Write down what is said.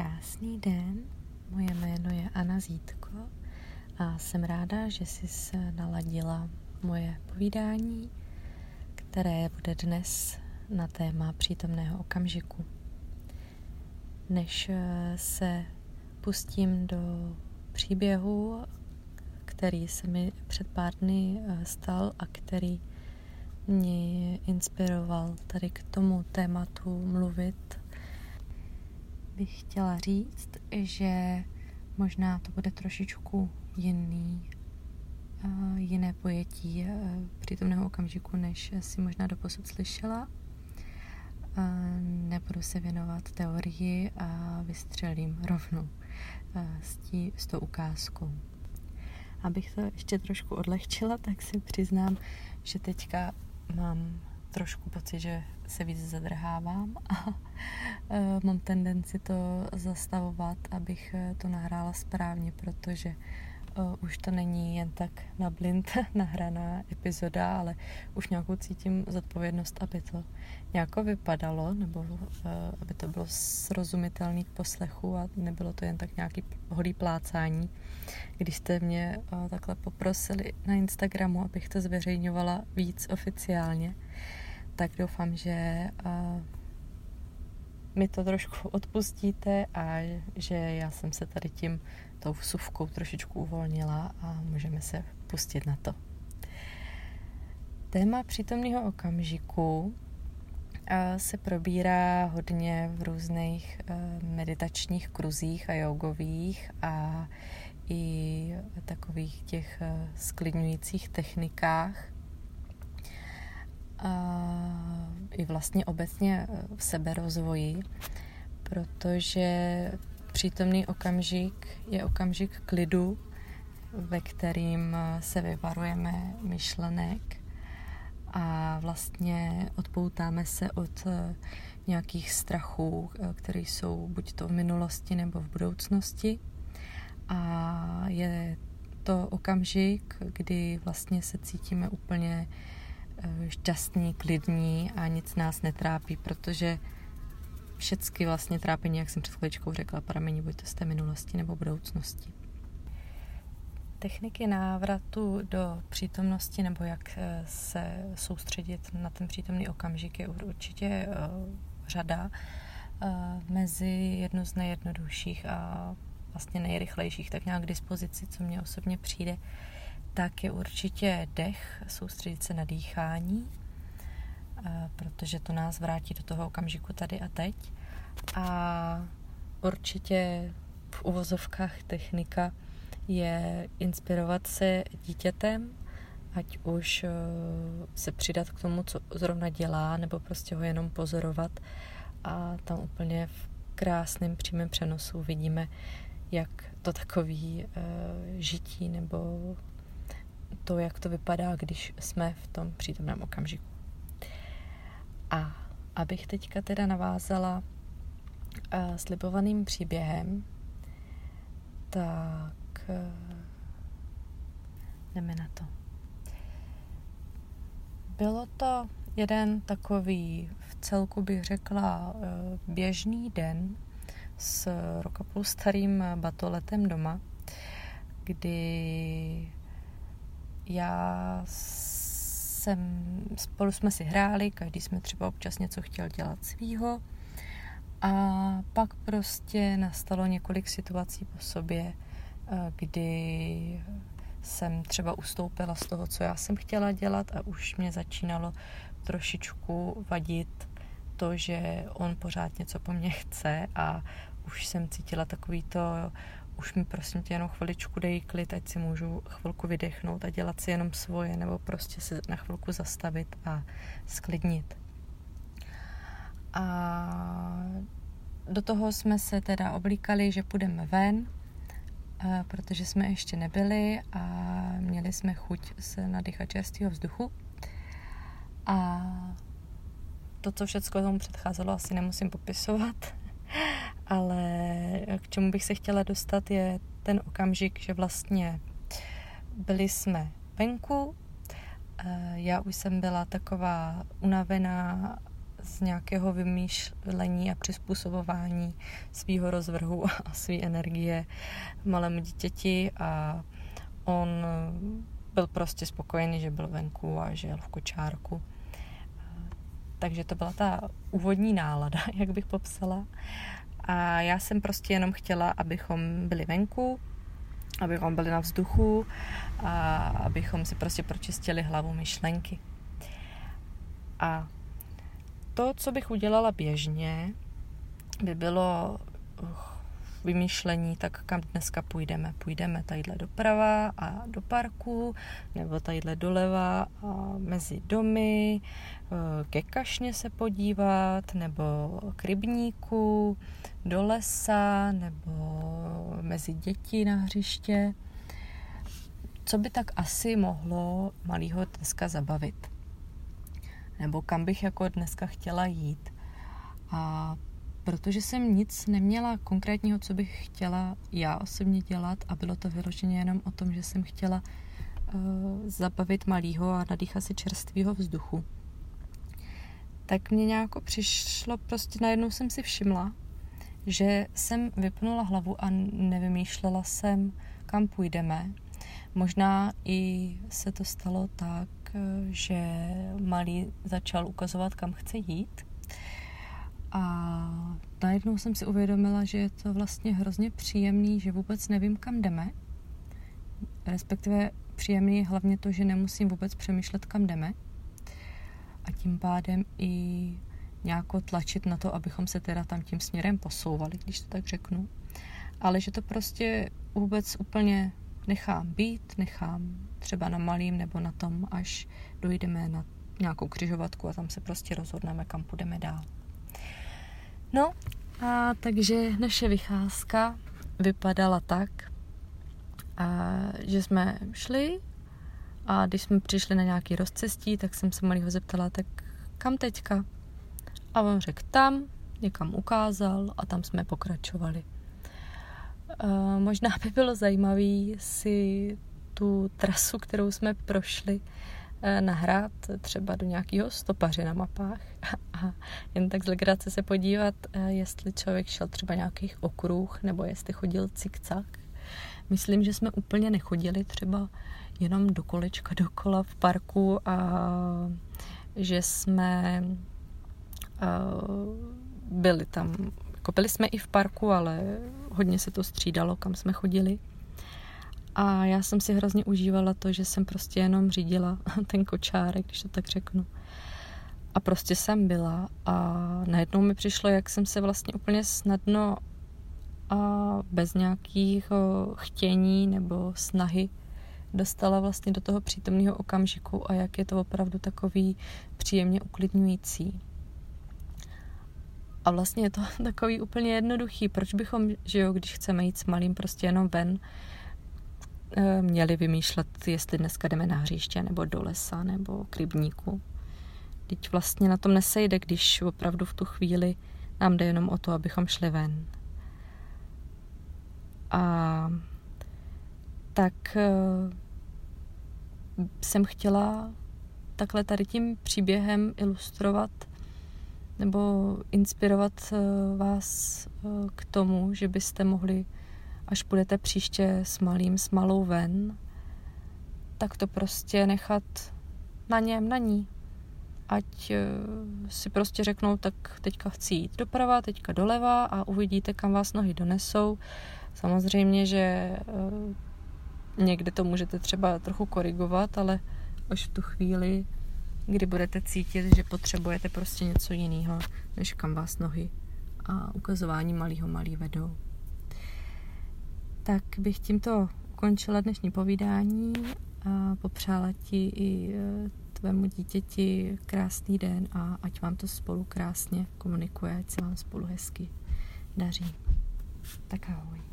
Krásný den, moje jméno je Anna Zítko a jsem ráda, že jsi se naladila moje povídání, které bude dnes na téma přítomného okamžiku. Než eh, se pustím do příběhu, který se mi před pár dny eh, stal a který mě inspiroval tady k tomu tématu mluvit bych chtěla říct, že možná to bude trošičku jiný, uh, jiné pojetí uh, přítomného okamžiku, než si možná doposud slyšela. Uh, nebudu se věnovat teorii a vystřelím rovnou s, tí, s tou ukázkou. Abych to ještě trošku odlehčila, tak si přiznám, že teďka mám trošku pocit, že se víc zadrhávám a e, mám tendenci to zastavovat, abych e, to nahrála správně, protože e, už to není jen tak na blind nahraná epizoda, ale už nějakou cítím zodpovědnost, aby to nějako vypadalo, nebo aby to bylo srozumitelný k poslechu a nebylo to jen tak nějaký holý plácání. Když jste mě takhle poprosili na Instagramu, abych to zveřejňovala víc oficiálně, tak doufám, že uh, mi to trošku odpustíte a že já jsem se tady tím tou vsuvkou trošičku uvolnila a můžeme se pustit na to. Téma přítomného okamžiku se probírá hodně v různých uh, meditačních kruzích a jogových a i takových těch sklidňujících technikách, i vlastně obecně v seberozvoji, protože přítomný okamžik je okamžik klidu, ve kterým se vyvarujeme myšlenek a vlastně odpoutáme se od nějakých strachů, které jsou buď to v minulosti nebo v budoucnosti. A je to okamžik, kdy vlastně se cítíme úplně šťastní, klidní a nic nás netrápí, protože všechny vlastně trápení, jak jsem před chvíličkou řekla, pramení buď to z té minulosti nebo budoucnosti. Techniky návratu do přítomnosti nebo jak eh, se soustředit na ten přítomný okamžik je určitě eh, řada. Mezi jednu z nejjednodušších a vlastně nejrychlejších tak nějak k dispozici, co mě osobně přijde, tak je určitě dech, soustředit se na dýchání, eh, protože to nás vrátí do toho okamžiku tady a teď. A určitě v uvozovkách technika je inspirovat se dítětem, ať už eh, se přidat k tomu, co zrovna dělá, nebo prostě ho jenom pozorovat. A tam úplně v krásném přímém přenosu vidíme, jak to takový uh, žití nebo to, jak to vypadá, když jsme v tom přítomném okamžiku. A abych teďka teda navázala uh, slibovaným příběhem, tak uh, jdeme na to. Bylo to jeden takový, v celku bych řekla, uh, běžný den s roka půl starým batoletem doma, kdy já jsem, spolu jsme si hráli, každý jsme třeba občas něco chtěl dělat svýho. A pak prostě nastalo několik situací po sobě, eh, kdy jsem třeba ustoupila z toho, co já jsem chtěla dělat a už mě začínalo trošičku vadit to, že on pořád něco po mně chce a už jsem cítila takový to už mi prosím tě jenom chviličku dej klid, ať si můžu chvilku vydechnout a dělat si jenom svoje, nebo prostě se na chvilku zastavit a sklidnit. A do toho jsme se teda oblíkali, že půjdeme ven, protože jsme ještě nebyli a měli jsme chuť se nadýchat čerstvého vzduchu. A to, co všechno tomu předcházelo, asi nemusím popisovat ale k čemu bych se chtěla dostat je ten okamžik, že vlastně byli jsme venku, eh, já už jsem byla taková unavená z nějakého vymýšlení a přizpůsobování svého rozvrhu a své energie malému dítěti a on byl prostě spokojený, že byl venku a že jel v kočárku. Takže to byla ta úvodní nálada, jak bych popsala. A já jsem prostě jenom chtěla, abychom byli venku, abychom byli na vzduchu a abychom si prostě pročistili hlavu myšlenky. A to, co bych udělala běžně, by bylo vymýšlení, tak kam dneska půjdeme. Půjdeme tadyhle doprava a do parku, nebo tadyhle doleva a mezi domy, e, ke kašně se podívat, nebo k rybníku, do lesa, nebo mezi děti na hřiště. Co by tak asi mohlo malýho dneska zabavit? Nebo kam bych jako dneska chtěla jít? A protože jsem nic neměla konkrétního, co bych chtěla já osobně dělat a bylo to vyloženě jenom o tom, že jsem chtěla uh, zabavit malýho a nadýchat si čerstvého vzduchu. Tak mě nějak přišlo, prostě najednou jsem si všimla, že jsem vypnula hlavu a nevymýšlela jsem, kam půjdeme. Možná i se to stalo tak, že malý začal ukazovat, kam chce jít a najednou jsem si uvědomila, že je to vlastně hrozně příjemný, že vůbec nevím, kam jdeme. Respektive příjemný je hlavně to, že nemusím vůbec přemýšlet, kam jdeme. A tím pádem i nějako tlačit na to, abychom se teda tam tím směrem posouvali, když to tak řeknu. Ale že to prostě vůbec úplně nechám být, nechám třeba na malým nebo na tom, až dojdeme na nějakou křižovatku a tam se prostě rozhodneme, kam půjdeme dál. No, a takže naše vycházka vypadala tak, a, že jsme šli a když jsme přišli na nějaký rozcestí, tak jsem se malýho zeptala, tak kam teďka? A on řekl tam, někam ukázal a tam jsme pokračovali. E, možná by bylo zajímavé si tu trasu, kterou jsme prošli, nahrát třeba do nějakého stopaře na mapách a jen tak z legrace se podívat, eh, jestli člověk šel třeba nějakých okruh nebo jestli chodil cikcak. Myslím, že jsme úplně nechodili třeba jenom do kolečka dokola v parku a že jsme eh, byli tam, jako byli jsme i v parku, ale hodně se to střídalo, kam jsme chodili. A já jsem si hrozně užívala to, že jsem prostě jenom řídila ten kočárek, když to tak řeknu. A prostě jsem byla a najednou mi přišlo, jak jsem se vlastně úplně snadno a bez nějakých chtění nebo snahy dostala vlastně do toho přítomného okamžiku a jak je to opravdu takový příjemně uklidňující. A vlastně je to takový úplně jednoduchý. Proč bychom, že jo, když chceme jít s malým prostě jenom ven, měli vymýšlet, jestli dneska jdeme na hřiště, nebo do lesa, nebo k rybníku. Teď vlastně na tom nesejde, když opravdu v tu chvíli nám jde jenom o to, abychom šli ven. A tak eh, jsem chtěla takhle tady tím příběhem ilustrovat nebo inspirovat eh, vás k tomu, že byste mohli až budete příště s malým, s malou ven, tak to prostě nechat na něm, na ní. Ať eh, si prostě řeknou, tak teďka chci jít doprava, teďka doleva a uvidíte, kam vás nohy donesou. Samozřejmě, že eh, někdy to můžete třeba trochu korigovat, ale až v tu chvíli, kdy budete cítit, že potřebujete prostě něco jiného, než kam vás nohy a ukazování malého malý vedou tak bych tímto ukončila dnešní povídání a popřála ti i e, tvému dítěti krásný den a ať vám to spolu krásně komunikuje, ať se vám spolu hezky daří. Tak ahoj.